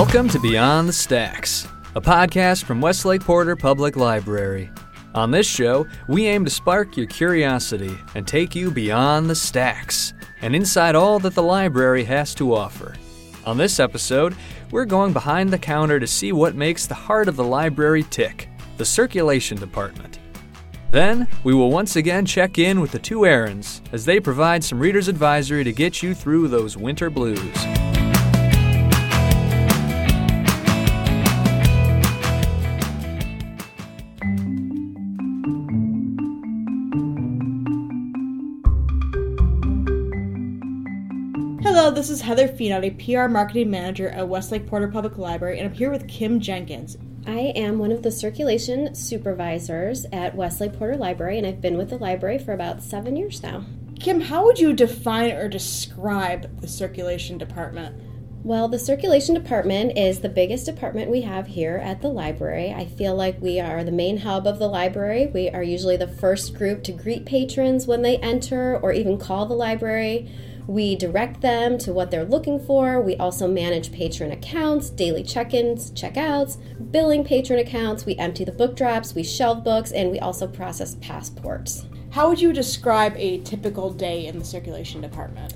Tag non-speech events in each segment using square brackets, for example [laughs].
Welcome to Beyond the Stacks, a podcast from Westlake Porter Public Library. On this show, we aim to spark your curiosity and take you beyond the stacks and inside all that the library has to offer. On this episode, we're going behind the counter to see what makes the heart of the library tick the circulation department. Then, we will once again check in with the two errands as they provide some reader's advisory to get you through those winter blues. Hello, this is Heather Phenot, a PR marketing manager at Westlake Porter Public Library, and I'm here with Kim Jenkins. I am one of the circulation supervisors at Westlake Porter Library, and I've been with the library for about seven years now. Kim, how would you define or describe the circulation department? Well, the circulation department is the biggest department we have here at the library. I feel like we are the main hub of the library. We are usually the first group to greet patrons when they enter or even call the library. We direct them to what they're looking for. We also manage patron accounts, daily check ins, check-outs, billing patron accounts. We empty the book drops, we shelve books, and we also process passports. How would you describe a typical day in the circulation department?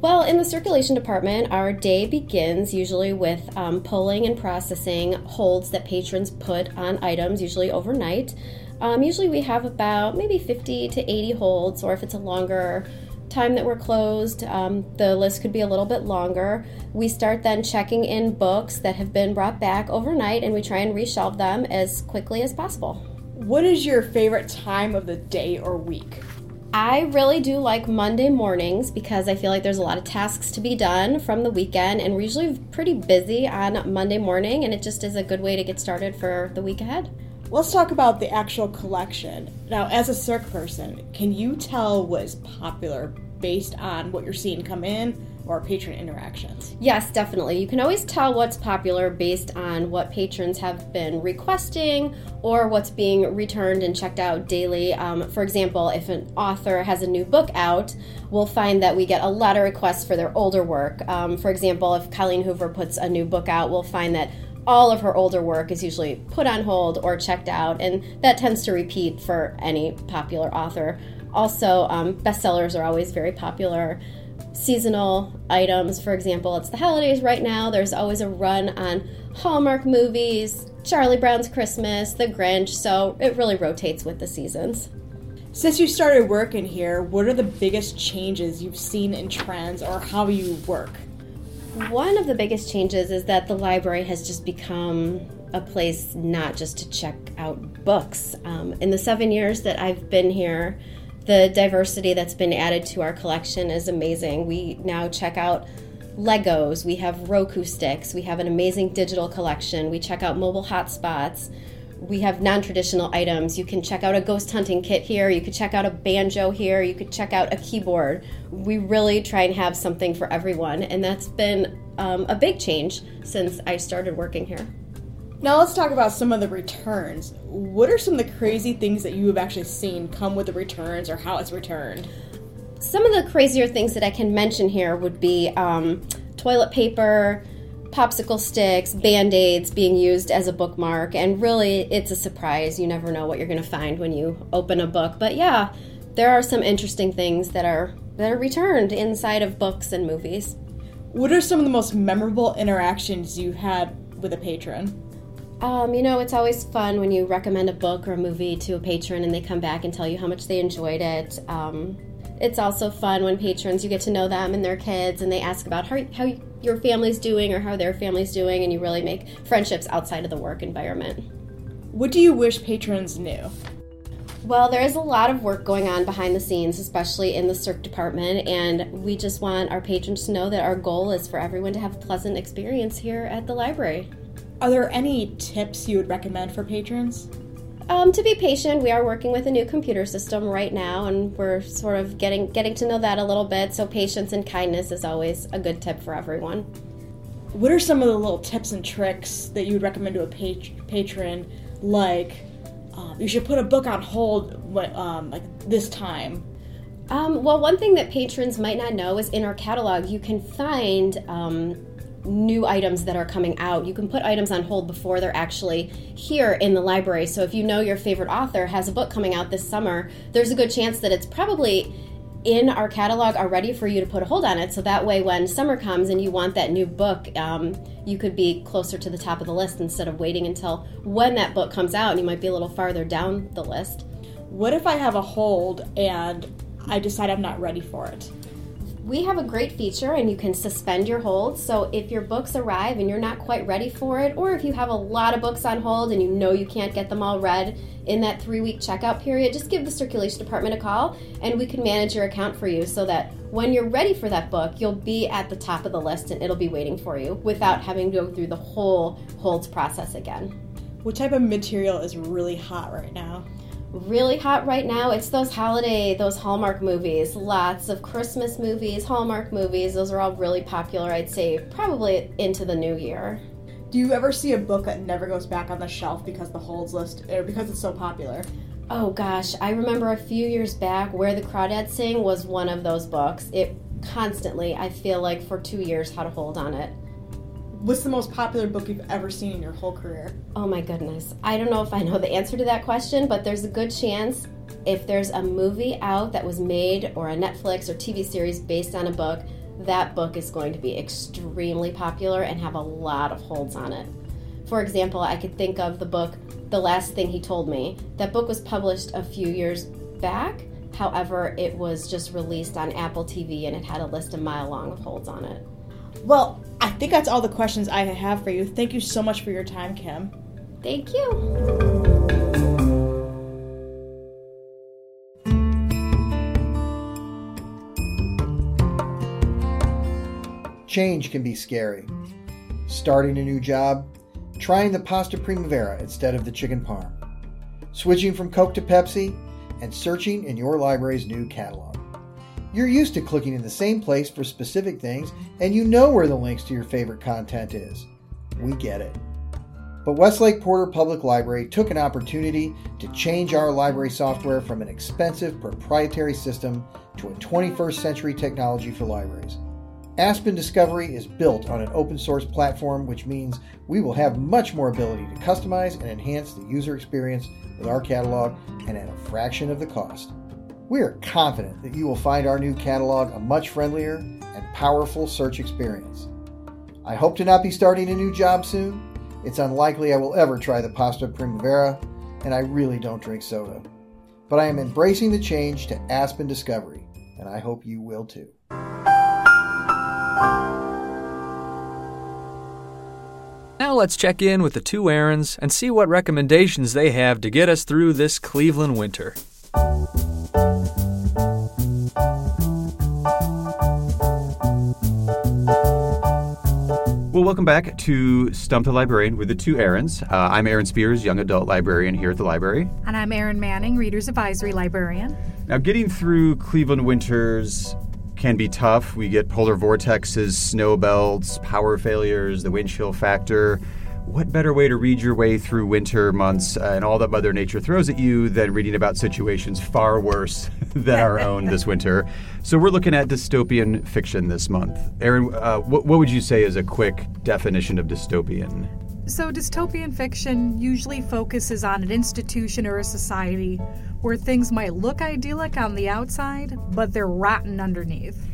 Well, in the circulation department, our day begins usually with um, pulling and processing holds that patrons put on items, usually overnight. Um, usually, we have about maybe 50 to 80 holds, or if it's a longer time that we're closed, um, the list could be a little bit longer. We start then checking in books that have been brought back overnight and we try and reshelve them as quickly as possible. What is your favorite time of the day or week? I really do like Monday mornings because I feel like there's a lot of tasks to be done from the weekend, and we're usually pretty busy on Monday morning, and it just is a good way to get started for the week ahead. Let's talk about the actual collection. Now, as a circ person, can you tell what is popular based on what you're seeing come in or patron interactions? Yes, definitely. You can always tell what's popular based on what patrons have been requesting or what's being returned and checked out daily. Um, for example, if an author has a new book out, we'll find that we get a lot of requests for their older work. Um, for example, if Colleen Hoover puts a new book out, we'll find that all of her older work is usually put on hold or checked out, and that tends to repeat for any popular author. Also, um, bestsellers are always very popular. Seasonal items, for example, it's the holidays right now. There's always a run on Hallmark movies, Charlie Brown's Christmas, The Grinch, so it really rotates with the seasons. Since you started working here, what are the biggest changes you've seen in trends or how you work? One of the biggest changes is that the library has just become a place not just to check out books. Um, in the seven years that I've been here, the diversity that's been added to our collection is amazing. We now check out Legos, we have Roku sticks, we have an amazing digital collection, we check out mobile hotspots, we have non traditional items. You can check out a ghost hunting kit here, you could check out a banjo here, you could check out a keyboard. We really try and have something for everyone, and that's been um, a big change since I started working here. Now let's talk about some of the returns. What are some of the crazy things that you have actually seen come with the returns or how it's returned? Some of the crazier things that I can mention here would be um, toilet paper, popsicle sticks, band aids being used as a bookmark, and really it's a surprise. You never know what you're going to find when you open a book. But yeah, there are some interesting things that are that are returned inside of books and movies. What are some of the most memorable interactions you've had with a patron? Um, you know, it's always fun when you recommend a book or a movie to a patron and they come back and tell you how much they enjoyed it. Um, it's also fun when patrons you get to know them and their kids and they ask about how, how your family's doing or how their family's doing and you really make friendships outside of the work environment. What do you wish patrons knew? Well, there is a lot of work going on behind the scenes, especially in the circ department, and we just want our patrons to know that our goal is for everyone to have a pleasant experience here at the library. Are there any tips you would recommend for patrons? Um, to be patient, we are working with a new computer system right now, and we're sort of getting getting to know that a little bit. So patience and kindness is always a good tip for everyone. What are some of the little tips and tricks that you would recommend to a pat- patron? Like, um, you should put a book on hold um, like this time. Um, well, one thing that patrons might not know is in our catalog you can find um, new items that are coming out. You can put items on hold before they're actually here in the library. So if you know your favorite author has a book coming out this summer, there's a good chance that it's probably in our catalog already for you to put a hold on it. So that way, when summer comes and you want that new book, um, you could be closer to the top of the list instead of waiting until when that book comes out and you might be a little farther down the list. What if I have a hold and I decide I'm not ready for it? We have a great feature and you can suspend your hold. So if your books arrive and you're not quite ready for it, or if you have a lot of books on hold and you know you can't get them all read in that three week checkout period, just give the circulation department a call and we can manage your account for you so that when you're ready for that book, you'll be at the top of the list and it'll be waiting for you without having to go through the whole holds process again. What type of material is really hot right now? Really hot right now. It's those holiday those hallmark movies. Lots of christmas movies hallmark movies. Those are all really popular i'd say probably into the new year. Do you ever see a book that never goes back on the shelf because the holds list or because it's so popular? Oh gosh. I remember a few years back where the crawdads sing was one of those books. It constantly i feel like for two years had a hold on it what's the most popular book you've ever seen in your whole career? Oh my goodness. I don't know if I know the answer to that question, but there's a good chance if there's a movie out that was made or a Netflix or TV series based on a book, that book is going to be extremely popular and have a lot of holds on it. For example, I could think of the book The Last Thing He Told Me. That book was published a few years back. However, it was just released on Apple TV and it had a list a mile long of holds on it. Well, I think that's all the questions I have for you. Thank you so much for your time, Kim. Thank you. Change can be scary. Starting a new job, trying the pasta primavera instead of the chicken parm, switching from Coke to Pepsi, and searching in your library's new catalog. You're used to clicking in the same place for specific things, and you know where the links to your favorite content is. We get it. But Westlake Porter Public Library took an opportunity to change our library software from an expensive proprietary system to a 21st century technology for libraries. Aspen Discovery is built on an open source platform, which means we will have much more ability to customize and enhance the user experience with our catalog and at a fraction of the cost. We are confident that you will find our new catalog a much friendlier and powerful search experience. I hope to not be starting a new job soon. It's unlikely I will ever try the pasta primavera, and I really don't drink soda. But I am embracing the change to Aspen Discovery, and I hope you will too. Now let's check in with the two Aarons and see what recommendations they have to get us through this Cleveland winter. Welcome back to Stump the Librarian with the two Aarons. Uh, I'm Aaron Spears, young adult librarian here at the library. And I'm Erin Manning, Reader's Advisory Librarian. Now, getting through Cleveland winters can be tough. We get polar vortexes, snow belts, power failures, the wind chill factor what better way to read your way through winter months uh, and all that Mother Nature throws at you than reading about situations far worse [laughs] than our own this [laughs] winter? So we're looking at dystopian fiction this month. Erin, uh, what, what would you say is a quick definition of dystopian? So, dystopian fiction usually focuses on an institution or a society where things might look idyllic on the outside, but they're rotten underneath.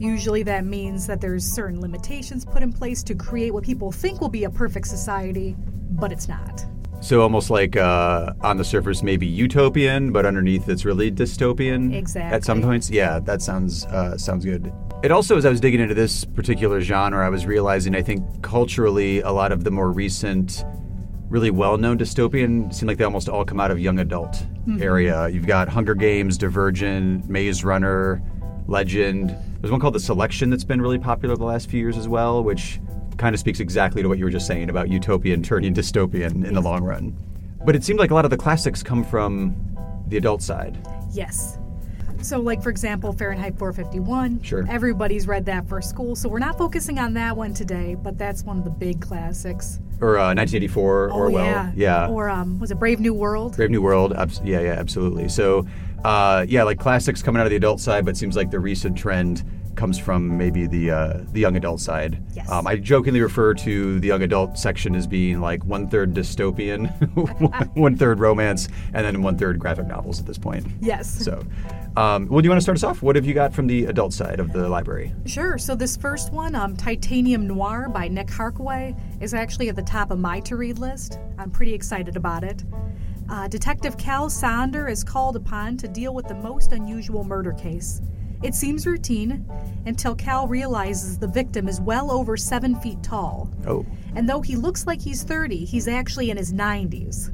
Usually that means that there's certain limitations put in place to create what people think will be a perfect society, but it's not. So almost like uh, on the surface maybe utopian, but underneath it's really dystopian. Exactly. At some points, yeah, that sounds uh, sounds good. It also, as I was digging into this particular genre, I was realizing I think culturally a lot of the more recent, really well-known dystopian seem like they almost all come out of young adult mm-hmm. area. You've got Hunger Games, Divergent, Maze Runner, Legend. There's one called The Selection that's been really popular the last few years as well, which kind of speaks exactly to what you were just saying about utopian turning dystopian in the long run. But it seemed like a lot of the classics come from the adult side. Yes. So, like for example, Fahrenheit 451. Sure. Everybody's read that for school, so we're not focusing on that one today, but that's one of the big classics. Or uh, 1984 oh, Orwell. Yeah. yeah. Or um, was it Brave New World? Brave New World. yeah, yeah, absolutely. So uh, yeah, like classics coming out of the adult side, but seems like the recent trend comes from maybe the uh, the young adult side. Yes. Um, I jokingly refer to the young adult section as being like one third dystopian, [laughs] one third romance, and then one third graphic novels at this point. Yes. So, um, well, do you want to start us off? What have you got from the adult side of the library? Sure. So this first one, um, Titanium Noir by Nick Harkaway, is actually at the top of my to-read list. I'm pretty excited about it. Uh, Detective Cal Sounder is called upon to deal with the most unusual murder case. It seems routine until Cal realizes the victim is well over seven feet tall. Oh, And though he looks like he's 30, he's actually in his 90s.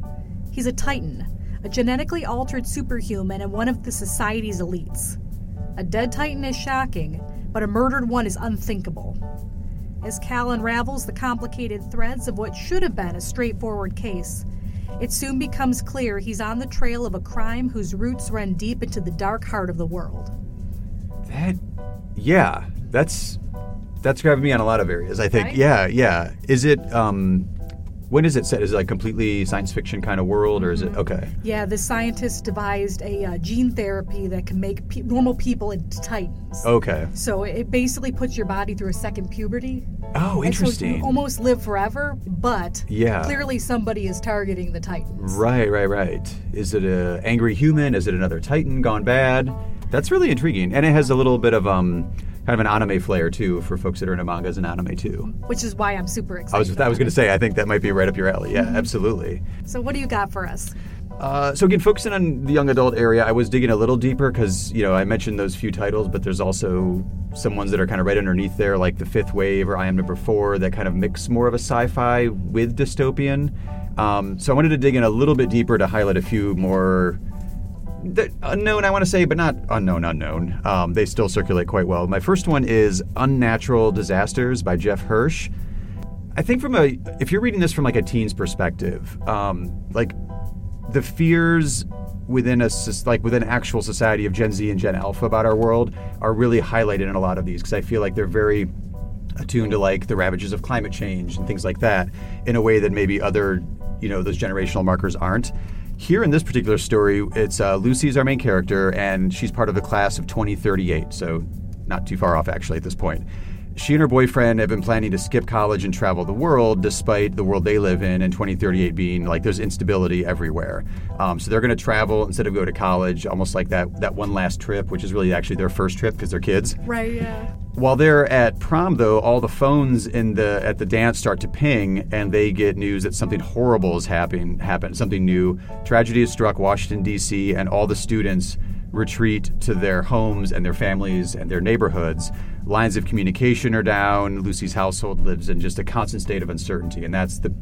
He's a Titan, a genetically altered superhuman and one of the society's elites. A dead Titan is shocking, but a murdered one is unthinkable. As Cal unravels the complicated threads of what should have been a straightforward case, it soon becomes clear he's on the trail of a crime whose roots run deep into the dark heart of the world. that, yeah, that's that's grabbing me on a lot of areas. I think, Right? yeah, yeah. Is it? Um, when is it set? Is it like completely science fiction kind of world, or is Mm-hmm. it okay? Yeah, the scientists devised a uh, gene therapy that can make pe- normal people into Titans. Okay. So it basically puts your body through a second puberty. Oh, And so interesting. you almost live forever, but Yeah. clearly somebody is targeting the Titans. Right, right, right. Is it a angry human? Is it another Titan gone bad? That's really intriguing, and it has a little bit of um, kind of an anime flair too for folks that are into mangas and anime too. Which is why I'm super excited. I was I was going to say I think that might be right up your alley. Yeah, Mm-hmm. absolutely. So what do you got for us? Uh, so again, focusing on the young adult area, I was digging a little deeper because you know I mentioned those few titles, but there's also some ones that are kind of right underneath there, like The Fifth Wave or I Am Number Four, that kind of mix more of a sci-fi with dystopian. Um, so I wanted to dig in a little bit deeper to highlight a few more unknown, I want to say, but not unknown, unknown. Um, they still circulate quite well. My first one is Unnatural Disasters by Jeff Hirsch. I think from a, if you're reading this from like a teen's perspective, um, like the fears within a like within actual society of Gen Z and Gen Alpha about our world are really highlighted in a lot of these because I feel like they're very attuned to like the ravages of climate change and things like that in a way that maybe other you know those generational markers aren't. Here in this particular story, it's uh, Lucy's our main character, and she's part of the class of 2038, so not too far off actually at this point. She and her boyfriend have been planning to skip college and travel the world, despite the world they live in, and 2038 being like there's instability everywhere. Um, so they're going to travel instead of go to college, almost like that that one last trip, which is really actually their first trip because they're kids. Right, yeah. While they're at prom, though, all the phones in the at the dance start to ping, and they get news that something horrible is happening. Happened something new. Tragedy has struck Washington D.C., and all the students retreat to their homes and their families and their neighborhoods. Lines of communication are down. Lucy's household lives in just a constant state of uncertainty, and that's the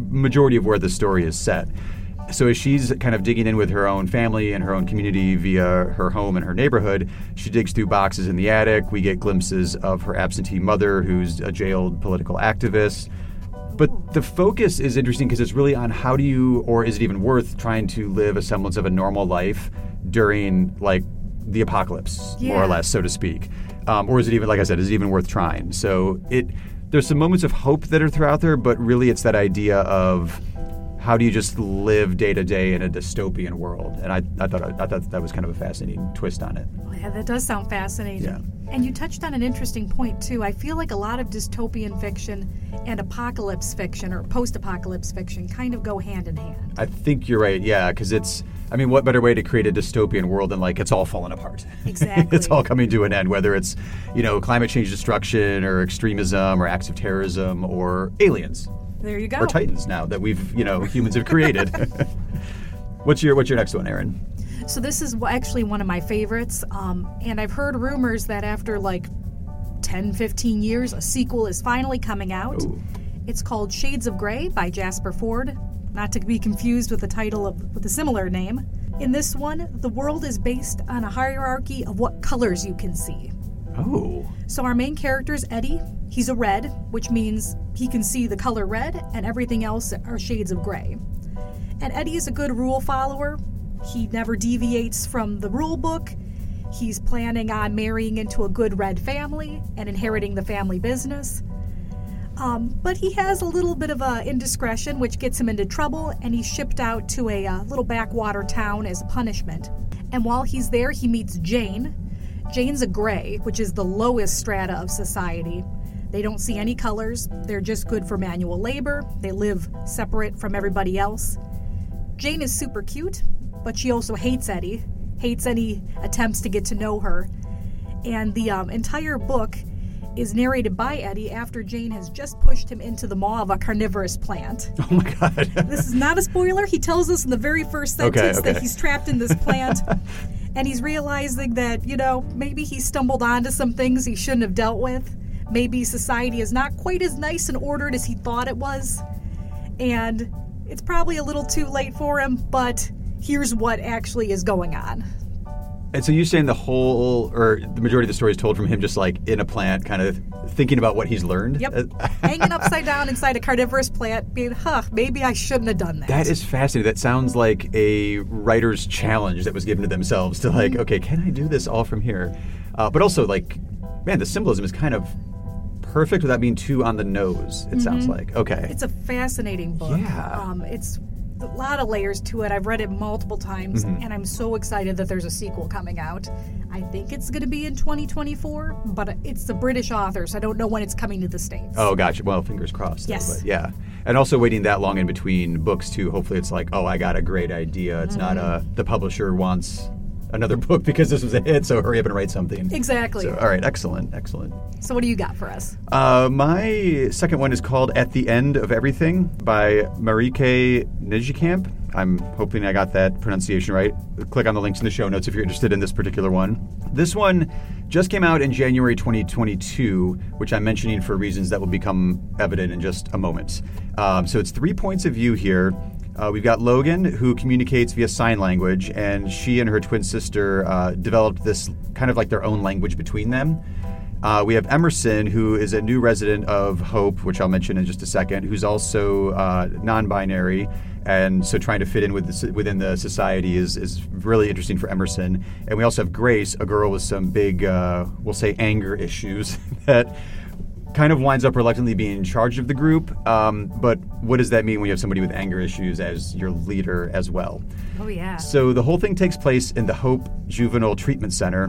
majority of where the story is set. So as she's kind of digging in with her own family and her own community via her home and her neighborhood, she digs through boxes in the attic. We get glimpses of her absentee mother, who's a jailed political activist. But the focus is interesting because it's really on how do you, or is it even worth trying to live a semblance of a normal life during like the apocalypse, more or less, so to speak, um, or is it even, like I said, is it even worth trying? So it, there's some moments of hope that are throughout there, but really it's that idea of how do you just live day to day in a dystopian world? And I, I thought I thought that was kind of a fascinating twist on it. Oh, yeah, that does sound fascinating. Yeah. And you touched on an interesting point, too. I feel like a lot of dystopian fiction and apocalypse fiction or post apocalypse fiction kind of go hand in hand. I think you're right, yeah, because it's. I mean, what better way to create a dystopian world than like it's all falling apart? [laughs] Exactly. it's all coming to an end, whether it's you know climate change destruction or extremism or acts of terrorism or aliens There you go. or titans now that we've you know humans have created. [laughs] what's your What's your next one, Erin? So this is actually one of my favorites, um, and I've heard rumors that after like 10, 15 years, a sequel is finally coming out. Ooh. It's called Shades of Grey by Jasper Fforde, not to be confused with the title of with a similar name. In this one, the world is based on a hierarchy of what colors you can see. Oh, So our main character is Eddie. He's a red, which means he can see the color red, and everything else are shades of gray. And Eddie is a good rule follower. He never deviates from the rule book. He's planning on marrying into a good red family and inheriting the family business. Um, but he has a little bit of a indiscretion, which gets him into trouble, and he's shipped out to a uh, little backwater town as a punishment. And while he's there, he meets Jane. Jane's a gray, which is the lowest strata of society. They don't see any colors, they're just good for manual labor, they live separate from everybody else. Jane is super cute, but she also hates Eddie, hates any attempts to get to know her. And the um, entire book is narrated by Eddie after Jane has just pushed him into the maw of a carnivorous plant. [laughs] Oh my god. This is not a spoiler. He tells us in the very first Okay, sentence okay. that he's trapped in this plant. [laughs] and he's realizing that, you know, maybe he stumbled onto some things he shouldn't have dealt with. Maybe society is not quite as nice and ordered as he thought it was. And it's probably a little too late for him, but here's what actually is going on. And so you're saying the whole, or the majority of the story is told from him just like in a plant, kind of thinking about what he's learned? Yep. Uh, [laughs] Hanging upside down inside a carnivorous plant, being, huh, maybe I shouldn't have done that. That is fascinating. That sounds like a writer's challenge that was given to themselves to like, okay, can I do this all from here? Uh, but also, like, man, the symbolism is kind of perfect without being too on the nose. It sounds like okay. It's a fascinating book. Yeah. Um, it's a lot of layers to it. I've read it multiple times, Mm-hmm. and I'm so excited that there's a sequel coming out. I think it's going to be in 2024, but it's the British author, so I don't know when it's coming to the States. Oh, gotcha. Well, fingers crossed. though, Yes. but yeah. And also waiting that long in between books too. Hopefully, it's like, oh, I got a great idea. It's not Mm-hmm. a the publisher wants another [laughs] book because this was a hit, so hurry up and write something. Exactly. So, all right, excellent, excellent. So, what do you got for us? Uh, my second one is called At the End of Everything by Marieke Nijkamp. I'm hoping I got that pronunciation right. Click on the links in the show notes if you're interested in this particular one. This one just came out in January 2022, which I'm mentioning for reasons that will become evident in just a moment. Um, so it's three points of view here. Uh, we've got Logan, who communicates via sign language, and she and her twin sister uh, developed this kind of like their own language between them. Uh, we have Emerson, who is a new resident of Hope, which I'll mention in just a second, who's also uh, non-binary, and so trying to fit in with the, within the society is is really interesting for Emerson. And we also have Grace, a girl with some big, uh, we'll say, anger issues [laughs] that kind of winds up reluctantly being in charge of the group. Um, but what does that mean when you have somebody with anger issues as your leader as well? Oh, yeah. So the whole thing takes place in the Hope Juvenile Treatment Center,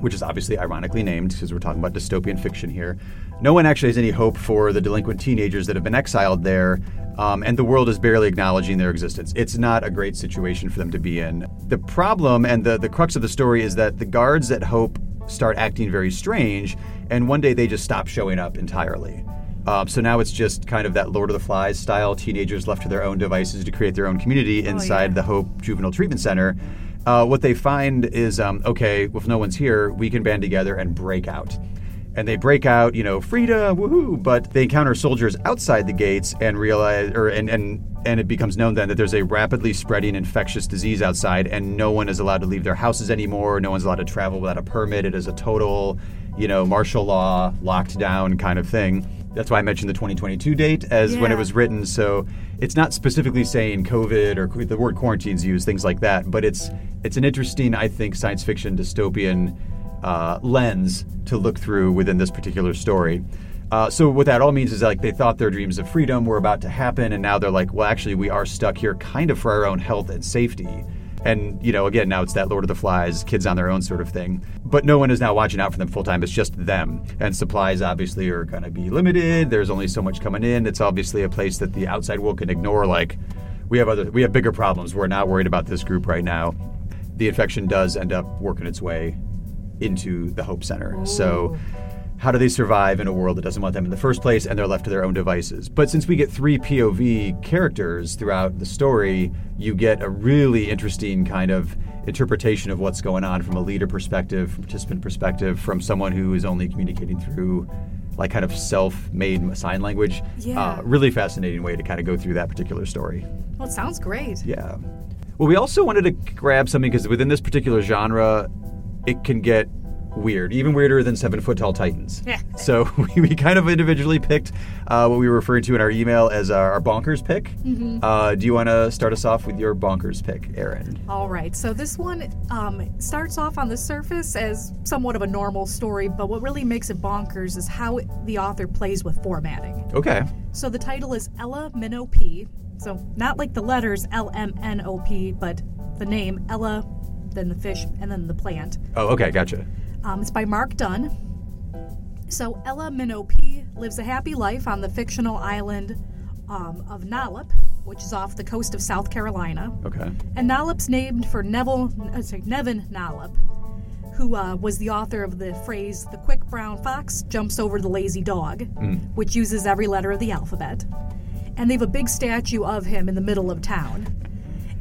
which is obviously ironically named because we're talking about dystopian fiction here. No one actually has any hope for the delinquent teenagers that have been exiled there, um, and the world is barely acknowledging their existence. It's not a great situation for them to be in. The problem and the, the crux of the story is that the guards at Hope start acting very strange, and one day they just stop showing up entirely. Um, so now it's just kind of that Lord of the Flies style teenagers left to their own devices to create their own community inside yeah. the Hope Juvenile Treatment Center. Uh, what they find is um, okay, well, if no one's here, we can band together and break out. And they break out, you know, freedom, woohoo! But they encounter soldiers outside the gates and realize, or and and and it becomes known then that there's a rapidly spreading infectious disease outside, and no one is allowed to leave their houses anymore. No one's allowed to travel without a permit. It is a total, you know, martial law, locked down kind of thing. That's why I mentioned the 2022 date as when it was written. So it's not specifically saying COVID or the word quarantine's used, things like that. But it's it's an interesting, I think, science fiction dystopian uh, lens to look through within this particular story. Uh, so what that all means is like they thought their dreams of freedom were about to happen, and now they're like, well, actually, we are stuck here, kind of for our own health and safety. And you know, again, now it's that Lord of the Flies, kids on their own sort of thing. But no one is now watching out for them full time. It's just them, and supplies obviously are going to be limited. There's only so much coming in. It's obviously a place that the outside world can ignore. Like, we have other, we have bigger problems. We're not worried about this group right now. The infection does end up working its way into the Hope Center. So, how do they survive in a world that doesn't want them in the first place and they're left to their own devices? But since we get three POV characters throughout the story, you get a really interesting kind of interpretation of what's going on from a leader perspective, from participant perspective, from someone who is only communicating through like kind of self-made sign language. Yeah. Uh, really fascinating way to kind of go through that particular story. Well, it sounds great. Yeah. Well, we also wanted to grab something because within this particular genre, it can get weird, even weirder than Seven Foot Tall Titans. Yeah. so [laughs] we, we kind of individually picked uh, what we were referring to in our email as our, our bonkers pick. Uh, do you want to start us off with your bonkers pick, Erin? All right, so this one um, starts off on the surface as somewhat of a normal story, but what really makes it bonkers is how the author plays with formatting. Okay. So the title is Ella Minnow Pea. So not like the letters L M N O P, but the name Ella, then the fish, and then the plant. Oh, okay. Gotcha. Um, it's by Mark Dunn. So Ella Minnow Pea lives a happy life on the fictional island um, of Nollop, which is off the coast of South Carolina. Okay. And Nollop's named for Neville, uh, sorry, Nevin Nollop, who uh, was the author of the phrase "the quick brown fox jumps over the lazy dog," which uses every letter of the alphabet. And they have a big statue of him in the middle of town.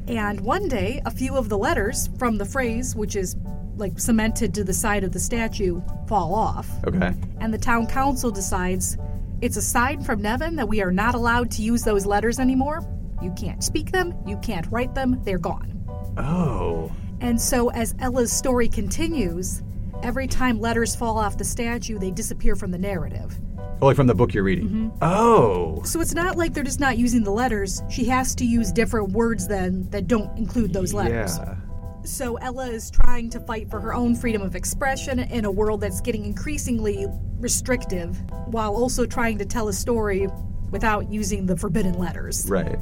And one day, a few of the letters from the phrase, which is like cemented to the side of the statue, fall off. Okay. And the town council decides it's a sign from Nevin that we are not allowed to use those letters anymore. You can't speak them, you can't write them, they're gone. Oh. And so, as Ella's story continues, every time letters fall off the statue, they disappear from the narrative. Oh, like from the book you're reading. Mm-hmm. Oh. So it's not like they're just not using the letters. She has to use different words then that don't include those letters. Yeah. So Ella is trying to fight for her own freedom of expression in a world that's getting increasingly restrictive, while also trying to tell a story without using the forbidden letters. Right.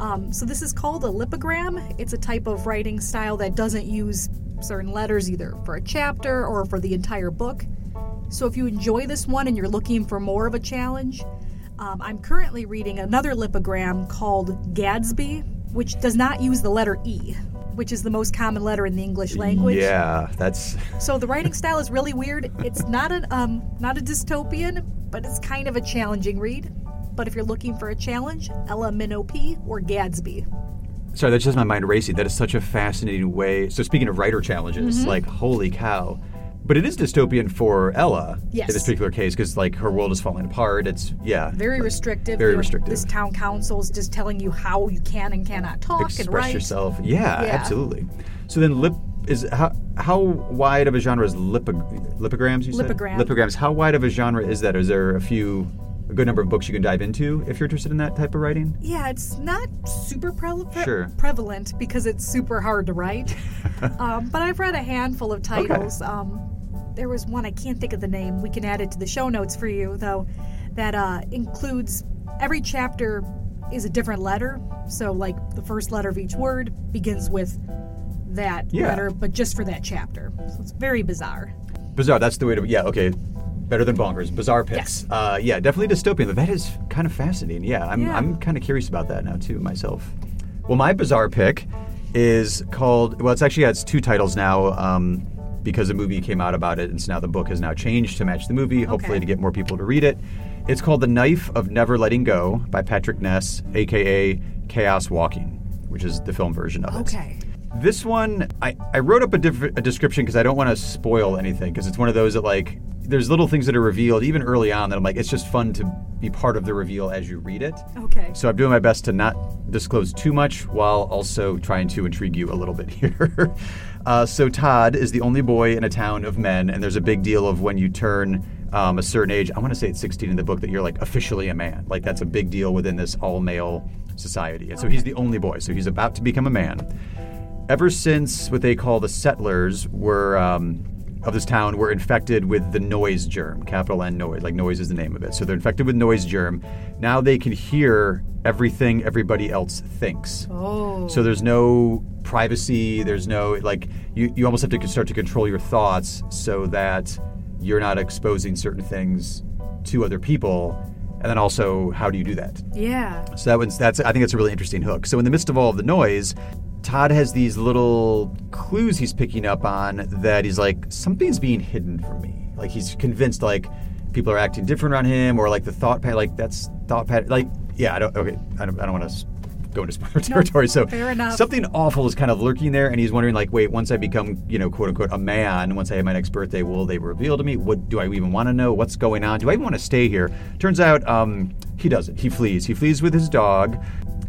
Um, so this is called a lipogram. It's a type of writing style that doesn't use certain letters either for a chapter or for the entire book. So if you enjoy this one and you're looking for more of a challenge, um, I'm currently reading another lipogram called Gadsby, which does not use the letter E, which is the most common letter in the English language. Yeah, that's [laughs] So the writing style is really weird. It's not an um not a dystopian, but it's kind of a challenging read. But if you're looking for a challenge, Ella Minnow Pea or Gadsby. sorry. that just my mind racing. That is such a fascinating way. So speaking of writer challenges, Mm-hmm. like holy cow. But it is dystopian for Ella Yes. in this particular case because like her world is falling apart. It's yeah. Very restrictive. Very restrictive. This town council is just telling you how you can and cannot talk and express write. yourself. Yeah, Yeah. absolutely. So then, lip is how how wide of a genre is lipog- lipograms? You said Lipogram. lipograms. How wide of a genre is that? Is there a few a good number of books you can dive into if you're interested in that type of writing? Yeah, it's not super pre- pre- Sure. prevalent because it's super hard to write. [laughs] um, but I've read a handful of titles. Um, there was one I can't think of the name. We can add it to the show notes for you though. That uh, includes every chapter is a different letter. So like the first letter of each word begins with that Yeah. letter, but just for that chapter. So it's very bizarre. Bizarre. That's the way to. Yeah. Okay. Better than bonkers. Bizarre picks. Yes. Uh, yeah, definitely dystopian. That is kind of fascinating. Yeah, I'm Yeah. I'm kind of curious about that now too myself. Well, my bizarre pick is called. Well, it's actually it's two titles now. Um, because a movie came out about it, and so now the book has now changed to match the movie, hopefully Okay. to get more people to read it. It's called The Knife of Never Letting Go by Patrick Ness, aka Chaos Walking, which is the film version of it. Okay. This one, I, I wrote up a, diff- a description because I don't want to spoil anything because it's one of those that like there's little things that are revealed even early on that I'm like it's just fun to be part of the reveal as you read it. Okay. So I'm doing my best to not disclose too much while also trying to intrigue you a little bit [laughs] here. uh, so Todd is the only boy in a town of men, and there's a big deal of when you turn um, a certain age. I want to say it's 16 in the book that you're like officially a man. Like that's a big deal within this all male society. And so he's the only boy. So he's about to become a man. Ever since what they call the settlers were. Um, of this town were infected with the noise germ, capital N noise, like noise is the name of it. So they're infected with noise germ. Now they can hear everything everybody else thinks. Oh. So there's no privacy. There's no like you, you almost have to start to control your thoughts so that you're not exposing certain things to other people. And then also, how do you do that? Yeah. So that one's that's I think that's a really interesting hook. So in the midst of all of the noise, Todd has these little clues he's picking up on that he's like something's being hidden from me. Like he's convinced like people are acting different around him or like the thought pattern like that's thought pattern like yeah I don't okay I don't I don't want to go into spoiler [laughs] territory. so fair enough. something awful is kind of lurking there and he's wondering like wait once I become you know quote unquote a man once I have my next birthday will they reveal to me? What do I even want to know? What's going on? Do I even want to stay here? Turns out um, he doesn't. He flees. He flees with his dog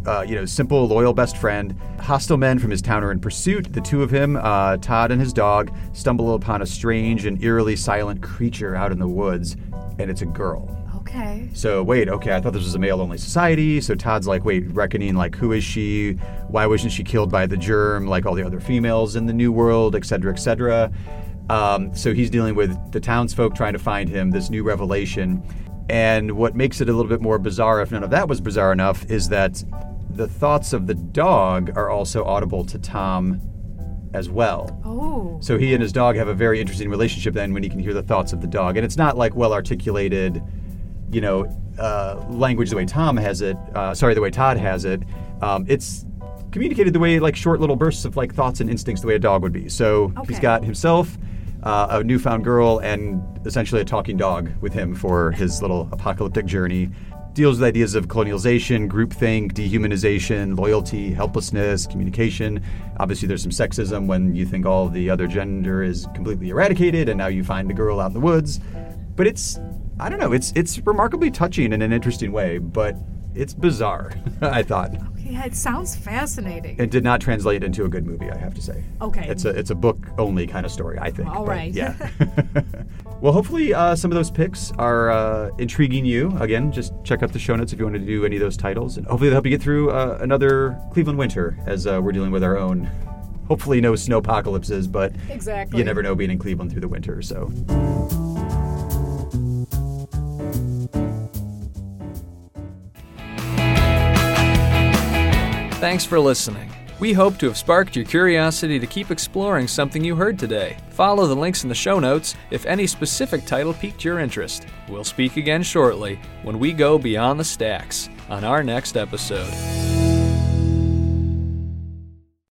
uh, you know, simple, loyal best friend. Hostile men from his town are in pursuit. The two of him, uh, Todd and his dog, stumble upon a strange and eerily silent creature out in the woods, and it's a girl. Okay. So wait, okay, I thought this was a male-only society. So Todd's like, wait, reckoning like, who is she? Why wasn't she killed by the germ like all the other females in the New World, et cetera, et cetera? Um, so he's dealing with the townsfolk trying to find him this new revelation. And what makes it a little bit more bizarre, if none of that was bizarre enough, is that the thoughts of the dog are also audible to Tom as well. Oh. So he and his dog have a very interesting relationship then when he can hear the thoughts of the dog. And it's not like well articulated, you know, uh, language the way Tom has it, uh, sorry, the way Todd has it. Um, it's communicated the way like short little bursts of like thoughts and instincts the way a dog would be. So he's got himself, uh, a newfound girl, and essentially a talking dog with him for his little apocalyptic journey. Deals with ideas of colonialization, groupthink, dehumanization, loyalty, helplessness, communication. Obviously, there's some sexism when you think all the other gender is completely eradicated, and now you find a girl out in the woods. But it's, I don't know, it's it's remarkably touching in an interesting way, but it's bizarre. [laughs] I thought Yeah, it sounds fascinating. it did not translate into a good movie. I have to say. Okay. It's a it's a book only kind of story. I think. All right. Yeah. [laughs] [laughs] well, hopefully uh, some of those picks are uh, intriguing you. Again, just check out the show notes if you want to do any of those titles, and hopefully they'll help you get through uh, another Cleveland winter as uh, we're dealing with our own. Hopefully, no snow apocalypses, but Exactly. you never know being in Cleveland through the winter. So. Thanks for listening. We hope to have sparked your curiosity to keep exploring something you heard today. Follow the links in the show notes if any specific title piqued your interest. We'll speak again shortly when we go beyond the stacks on our next episode.